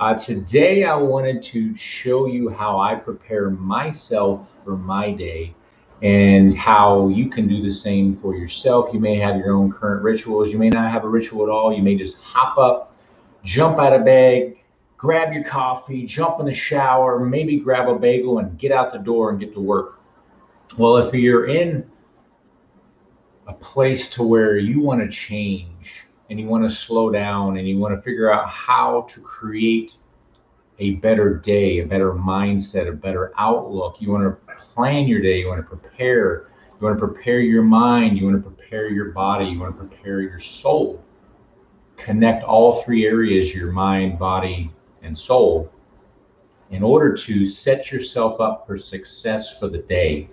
Uh, today, I wanted to show you how I prepare myself for my day and how you can do the same for yourself. You may have your own current rituals. You may not have a ritual at all. You may just hop up, jump out of bed, grab your coffee, jump in the shower, maybe grab a bagel and get out the door and get to work. Well, if you're in a place to where you want to change and you want to slow down and you want to figure out how to create a better day, a better mindset, a better outlook. You want to plan your day, you want to prepare, you want to prepare your mind, you want to prepare your body, you want to prepare your soul. Connect all three areas your mind, body, and soul in order to set yourself up for success for the day.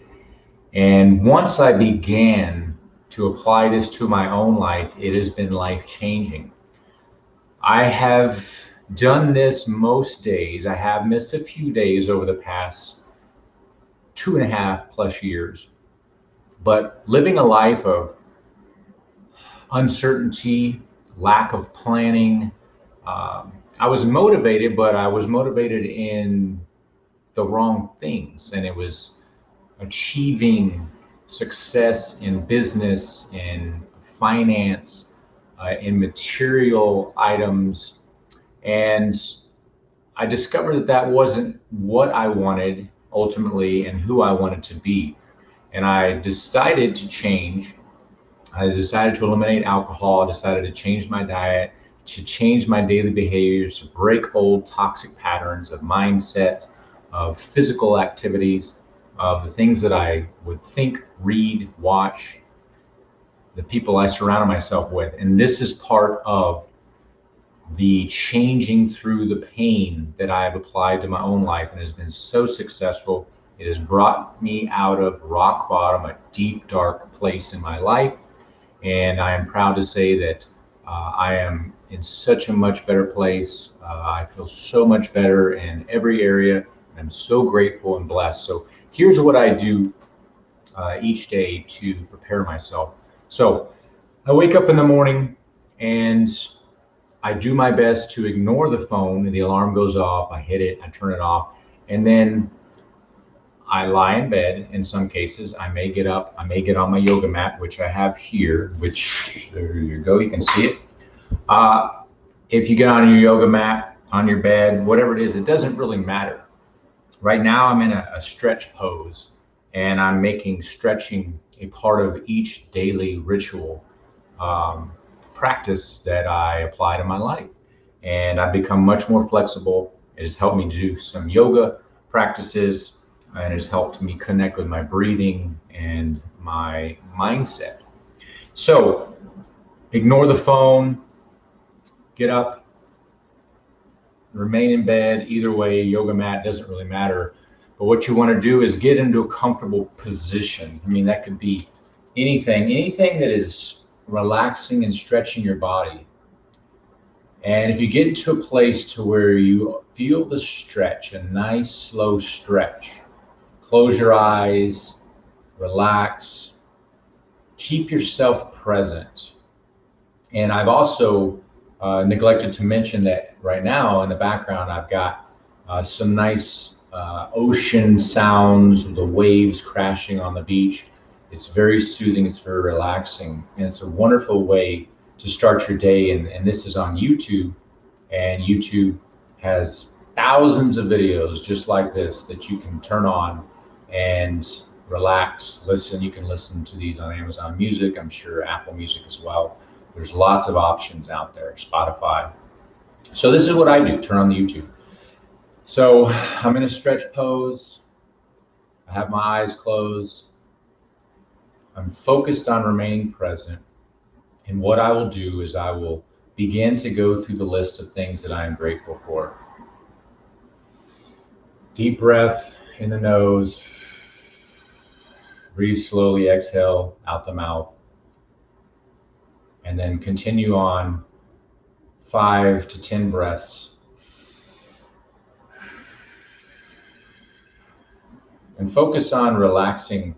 And once I began to apply this to my own life, it has been life changing. I have done this most days. I have missed a few days over the past two and a half plus years. But living a life of uncertainty, lack of planning, um, I was motivated, but I was motivated in the wrong things. And it was achieving success in business, in finance, uh, in material items and I discovered that that wasn't what I wanted ultimately and who I wanted to be. And I decided to change. I decided to eliminate alcohol. I decided to change my diet, to change my daily behaviors, to break old toxic patterns of mindset, of physical activities, of the things that I would think, read, watch, the people I surrounded myself with. And this is part of the changing through the pain that I have applied to my own life and has been so successful. It has brought me out of rock bottom, a deep, dark place in my life. And I am proud to say that uh, I am in such a much better place. Uh, I feel so much better in every area. I'm so grateful and blessed. So here's what I do uh, each day to prepare myself. So I wake up in the morning and I do my best to ignore the phone and the alarm goes off. I hit it, I turn it off, and then I lie in bed. In some cases, I may get up, I may get on my yoga mat, which I have here, which there you go, you can see it. Uh, if you get on your yoga mat, on your bed, whatever it is, it doesn't really matter. Right now, I'm in a, a stretch pose and I'm making stretching a part of each daily ritual. Um, practice that I apply to my life. And I've become much more flexible. It has helped me to do some yoga practices and it has helped me connect with my breathing and my mindset. So ignore the phone, get up, remain in bed. Either way, yoga mat doesn't really matter. But what you want to do is get into a comfortable position. I mean, that could be anything, anything that is relaxing and stretching your body. And if you get into a place to where you feel the stretch, a nice slow stretch, close your eyes, relax, keep yourself present. And I've also uh, neglected to mention that right now in the background, I've got uh, some nice uh, ocean sounds, the waves crashing on the beach. It's very soothing, it's very relaxing, and it's a wonderful way to start your day. And, and this is on YouTube, and YouTube has thousands of videos just like this that you can turn on and relax, listen. You can listen to these on Amazon Music, I'm sure Apple Music as well. There's lots of options out there, Spotify. So this is what I do, turn on the YouTube. So I'm in a stretch pose. I have my eyes closed. I'm focused on remaining present. And what I will do is I will begin to go through the list of things that I am grateful for. Deep breath in the nose. Breathe slowly, exhale out the mouth. And then continue on five to 10 breaths. And focus on relaxing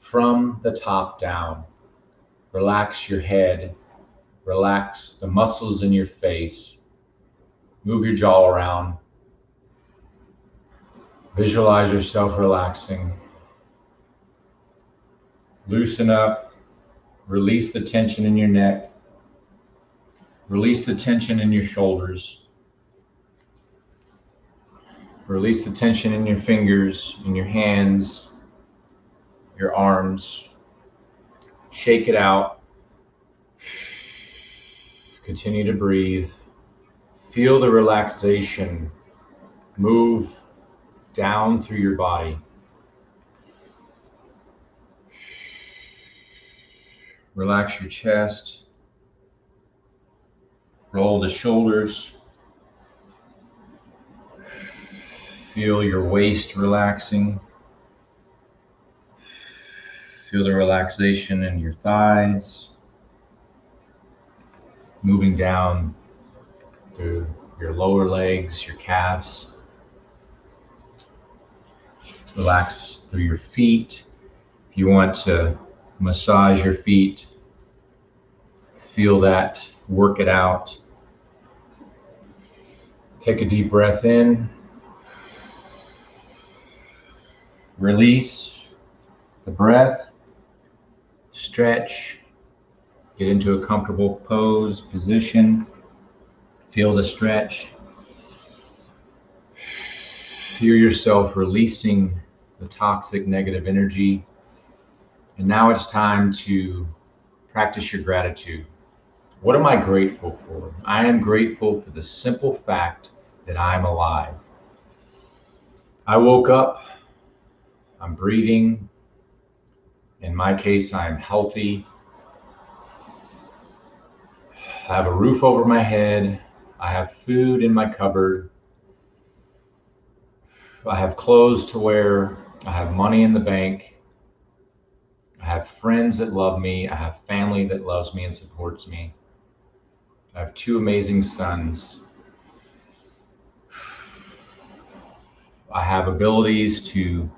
from the top down. Relax your head, relax the muscles in your face, Move your jaw around. Visualize yourself relaxing. Loosen up. Release the tension in your neck. Release the tension in your shoulders. Release the tension in your fingers, in your hands, your arms. Shake it out. Continue to breathe. Feel the relaxation move down through your body. Relax your chest. Roll the shoulders. Feel your waist relaxing. Feel the relaxation in your thighs. Moving down through your lower legs, your calves. Relax through your feet. If you want to massage your feet, feel that, work it out. Take a deep breath in. Release the breath. Stretch. Get into a comfortable pose, position. Feel the stretch. Feel yourself releasing the toxic negative energy. And now it's time to practice your gratitude. What am I grateful for? I am grateful for the simple fact that I'm alive. I woke up I'm breathing. In my case, I'm healthy. I have a roof over my head. I have food in my cupboard. I have clothes to wear. I have money in the bank. I have friends that love me. I have family that loves me and supports me. I have two amazing sons. I have abilities to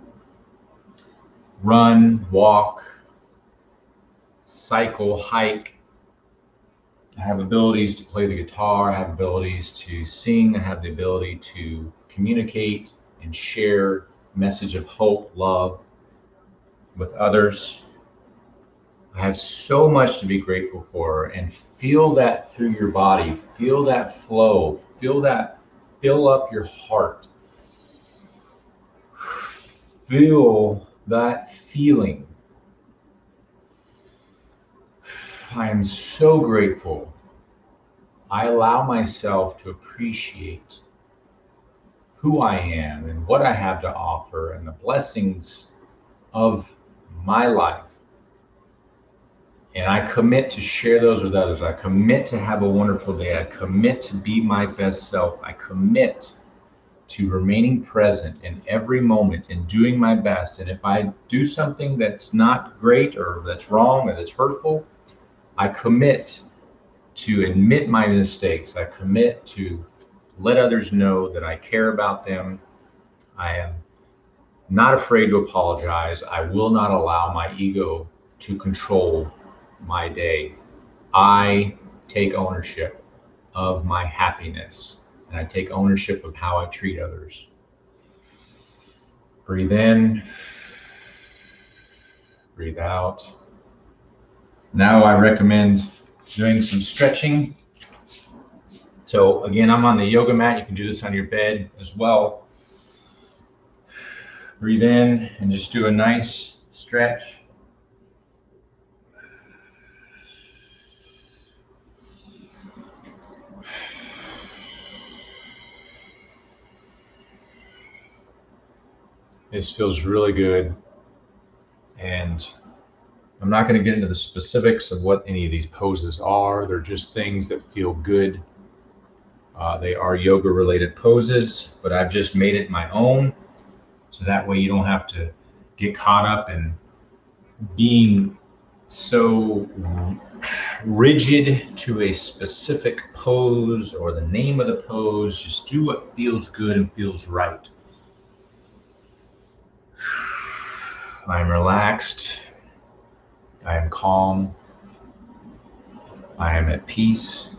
run, walk, cycle, hike. I have abilities to play the guitar. I have abilities to sing. I have the ability to communicate and share message of hope, love with others. I have so much to be grateful for and feel that through your body. Feel that flow. Feel that fill up your heart. Feel that feeling. I am so grateful. I allow myself to appreciate who I am and what I have to offer and the blessings of my life. And I commit to share those with others. I commit to have a wonderful day. I commit to be my best self. I commit to remaining present in every moment and doing my best. And if I do something that's not great or that's wrong or that's hurtful, I commit to admit my mistakes. I commit to let others know that I care about them. I am not afraid to apologize. I will not allow my ego to control my day. I take ownership of my happiness and I take ownership of how I treat others. Breathe in, breathe out. Now I recommend doing some stretching. So again, I'm on the yoga mat. You can do this on your bed as well. Breathe in and just do a nice stretch. This feels really good. And I'm not going to get into the specifics of what any of these poses are. They're just things that feel good. Uh, they are yoga related poses, but I've just made it my own. So that way you don't have to get caught up in being so rigid to a specific pose or the name of the pose. Just do what feels good and feels right. I'm relaxed. I am calm. I am at peace.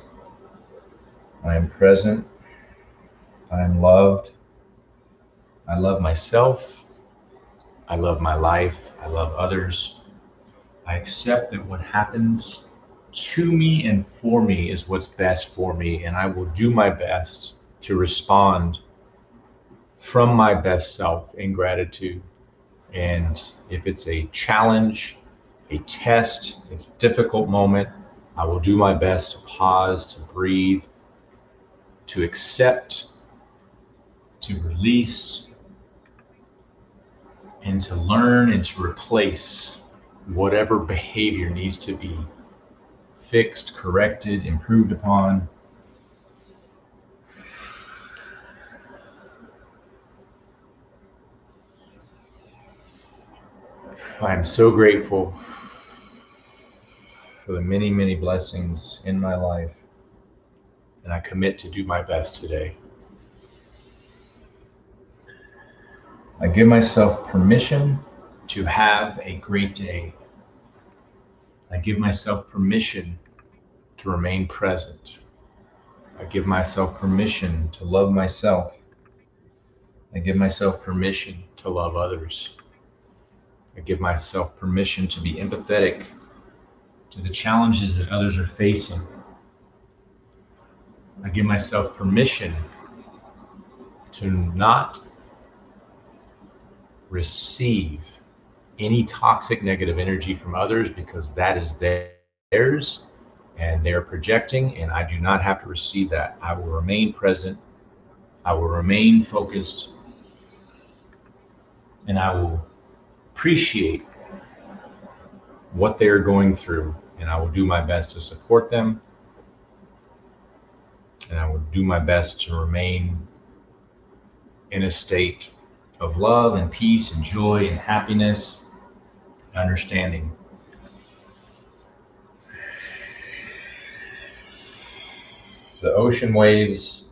I am present. I am loved. I love myself. I love my life. I love others. I accept that what happens to me and for me is what's best for me, and I will do my best to respond from my best self in gratitude. And if it's a challenge, a test, a difficult moment, I will do my best to pause, to breathe, to accept, to release, and to learn and to replace whatever behavior needs to be fixed, corrected, improved upon. I am so grateful for the many, many blessings in my life, and I commit to do my best today. I give myself permission to have a great day. I give myself permission to remain present. I give myself permission to love myself. I give myself permission to love others. I give myself permission to be empathetic to the challenges that others are facing. I give myself permission to not receive any toxic negative energy from others because that is theirs and they're projecting, and I do not have to receive that. I will remain present, I will remain focused, and I will appreciate what they are going through, and I will do my best to support them, and I will do my best to remain in a state of love and peace and joy and happiness and understanding. The ocean waves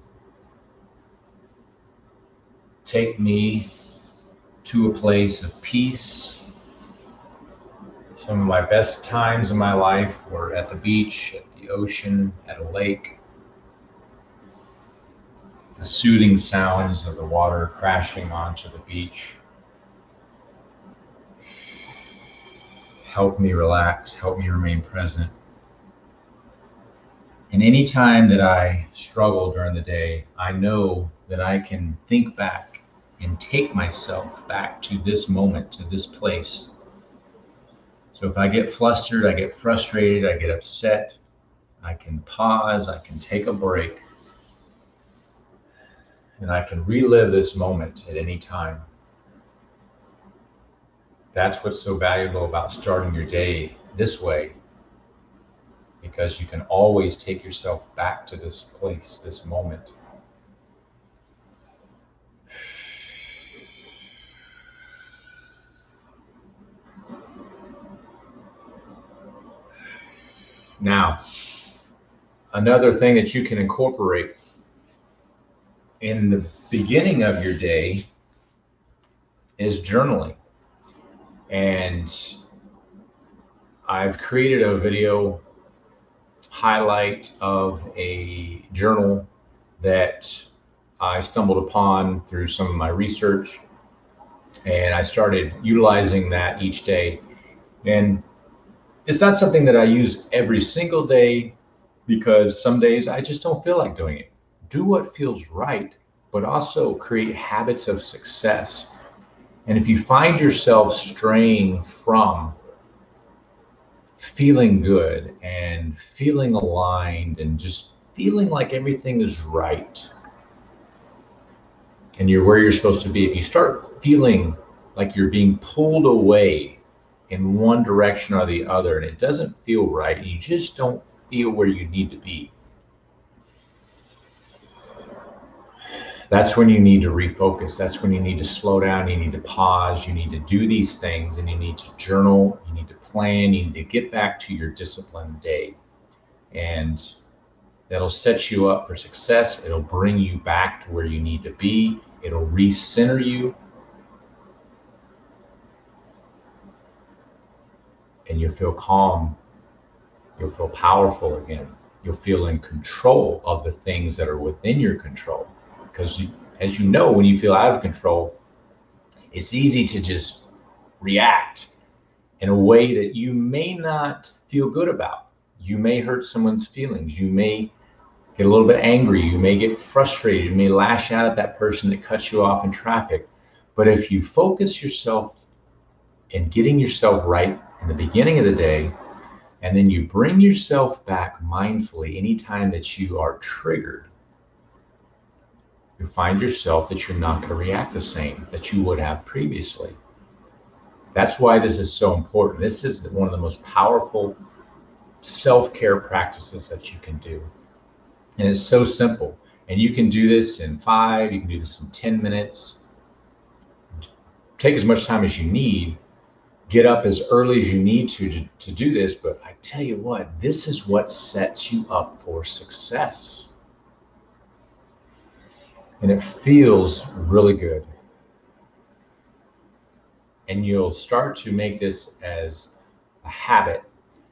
take me to a place of peace. Some of my best times in my life were at the beach, at the ocean, at a lake. The soothing sounds of the water crashing onto the beach help me relax, help me remain present. And any time that I struggle during the day, I know that I can think back and take myself back to this moment, to this place. So if I get flustered, I get frustrated, I get upset, I can pause, I can take a break, and I can relive this moment at any time. That's what's so valuable about starting your day this way because you can always take yourself back to this place, this moment. Now, another thing that you can incorporate in the beginning of your day is journaling. And I've created a video highlight of a journal that I stumbled upon through some of my research. And I started utilizing that each day. And it's not something that I use every single day because some days I just don't feel like doing it. Do what feels right, but also create habits of success. And if you find yourself straying from feeling good and feeling aligned and just feeling like everything is right and you're where you're supposed to be, if you start feeling like you're being pulled away in one direction or the other and it doesn't feel right, you just don't feel where you need to be, that's when you need to refocus. That's when you need to slow down. You need to pause. You need to do these things and you need to journal. You need to plan. You need to get back to your disciplined day. And that'll set you up for success. It'll bring you back to where you need to be. It'll recenter you. And you'll feel calm. You'll feel powerful again. You'll feel in control of the things that are within your control because as you know, when you feel out of control, it's easy to just react in a way that you may not feel good about. You may hurt someone's feelings. You may get a little bit angry. You may get frustrated. You may lash out at that person that cuts you off in traffic. But if you focus yourself in getting yourself right in the beginning of the day, and then you bring yourself back mindfully anytime that you are triggered, you find yourself that you're not going to react the same that you would have previously. That's why this is so important. This is one of the most powerful self care practices that you can do. And it's so simple. And you can do this in five, you can do this in 10 minutes. Take as much time as you need. Get up as early as you need to, to to do this. But I tell you what, this is what sets you up for success. And it feels really good and you'll start to make this as a habit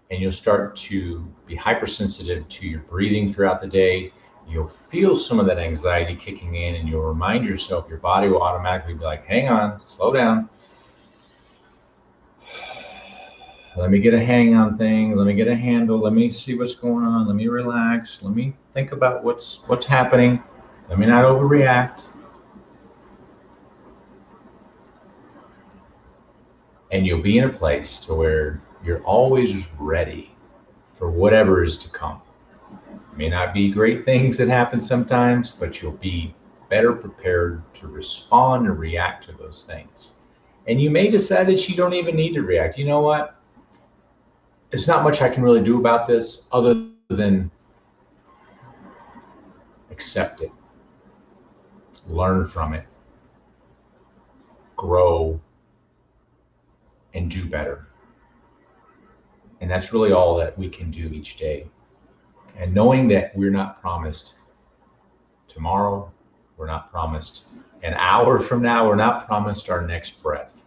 and you'll start to be hypersensitive to your breathing throughout the day you'll feel some of that anxiety kicking in and you'll remind yourself your body will automatically be like hang on slow down let me get a hang on things let me get a handle let me see what's going on let me relax let me think about what's what's happening let me not overreact and you'll be in a place to where you're always ready for whatever is to come. It may not be great things that happen sometimes, but you'll be better prepared to respond and react to those things. And you may decide that you don't even need to react. You know what? There's not much I can really do about this other than accept it, learn from it, grow, and do better. And that's really all that we can do each day. And knowing that we're not promised tomorrow, we're not promised an hour from now, we're not promised our next breath.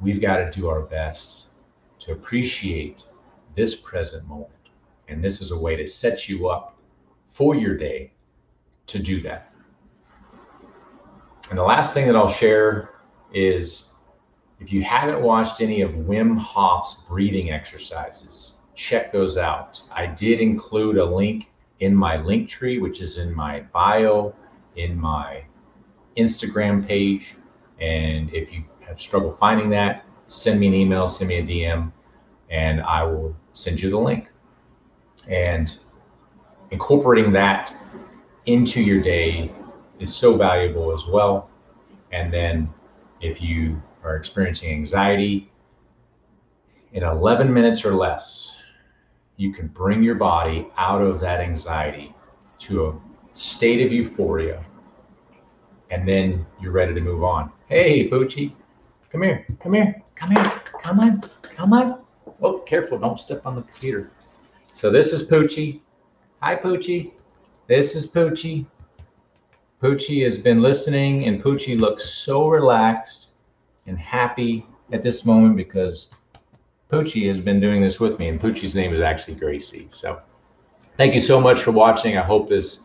We've got to do our best to appreciate this present moment. And this is a way to set you up for your day to do that. And the last thing that I'll share is if you haven't watched any of Wim Hof's breathing exercises, check those out. I did include a link in my link tree, which is in my bio, in my Instagram page. And if you have struggled finding that, send me an email, send me a DM, and I will send you the link. And incorporating that into your day is so valuable as well. And then if you are experiencing anxiety, in 11 minutes or less, you can bring your body out of that anxiety to a state of euphoria. And then you're ready to move on. Hey, Poochie, come here, come here, come here, come on, come on. Oh, careful, don't step on the computer. So this is Poochie. Hi, Poochie. This is Poochie. Poochie has been listening, and Poochie looks so relaxed and happy at this moment because Poochie has been doing this with me, and Poochie's name is actually Gracie. So thank you so much for watching. I hope this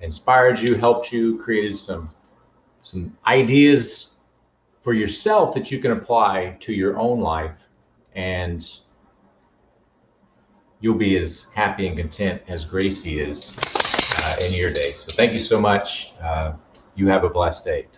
inspired you, helped you, created some some ideas for yourself that you can apply to your own life, and you'll be as happy and content as Gracie is uh, in your day. So thank you so much. Uh, you have a blessed day.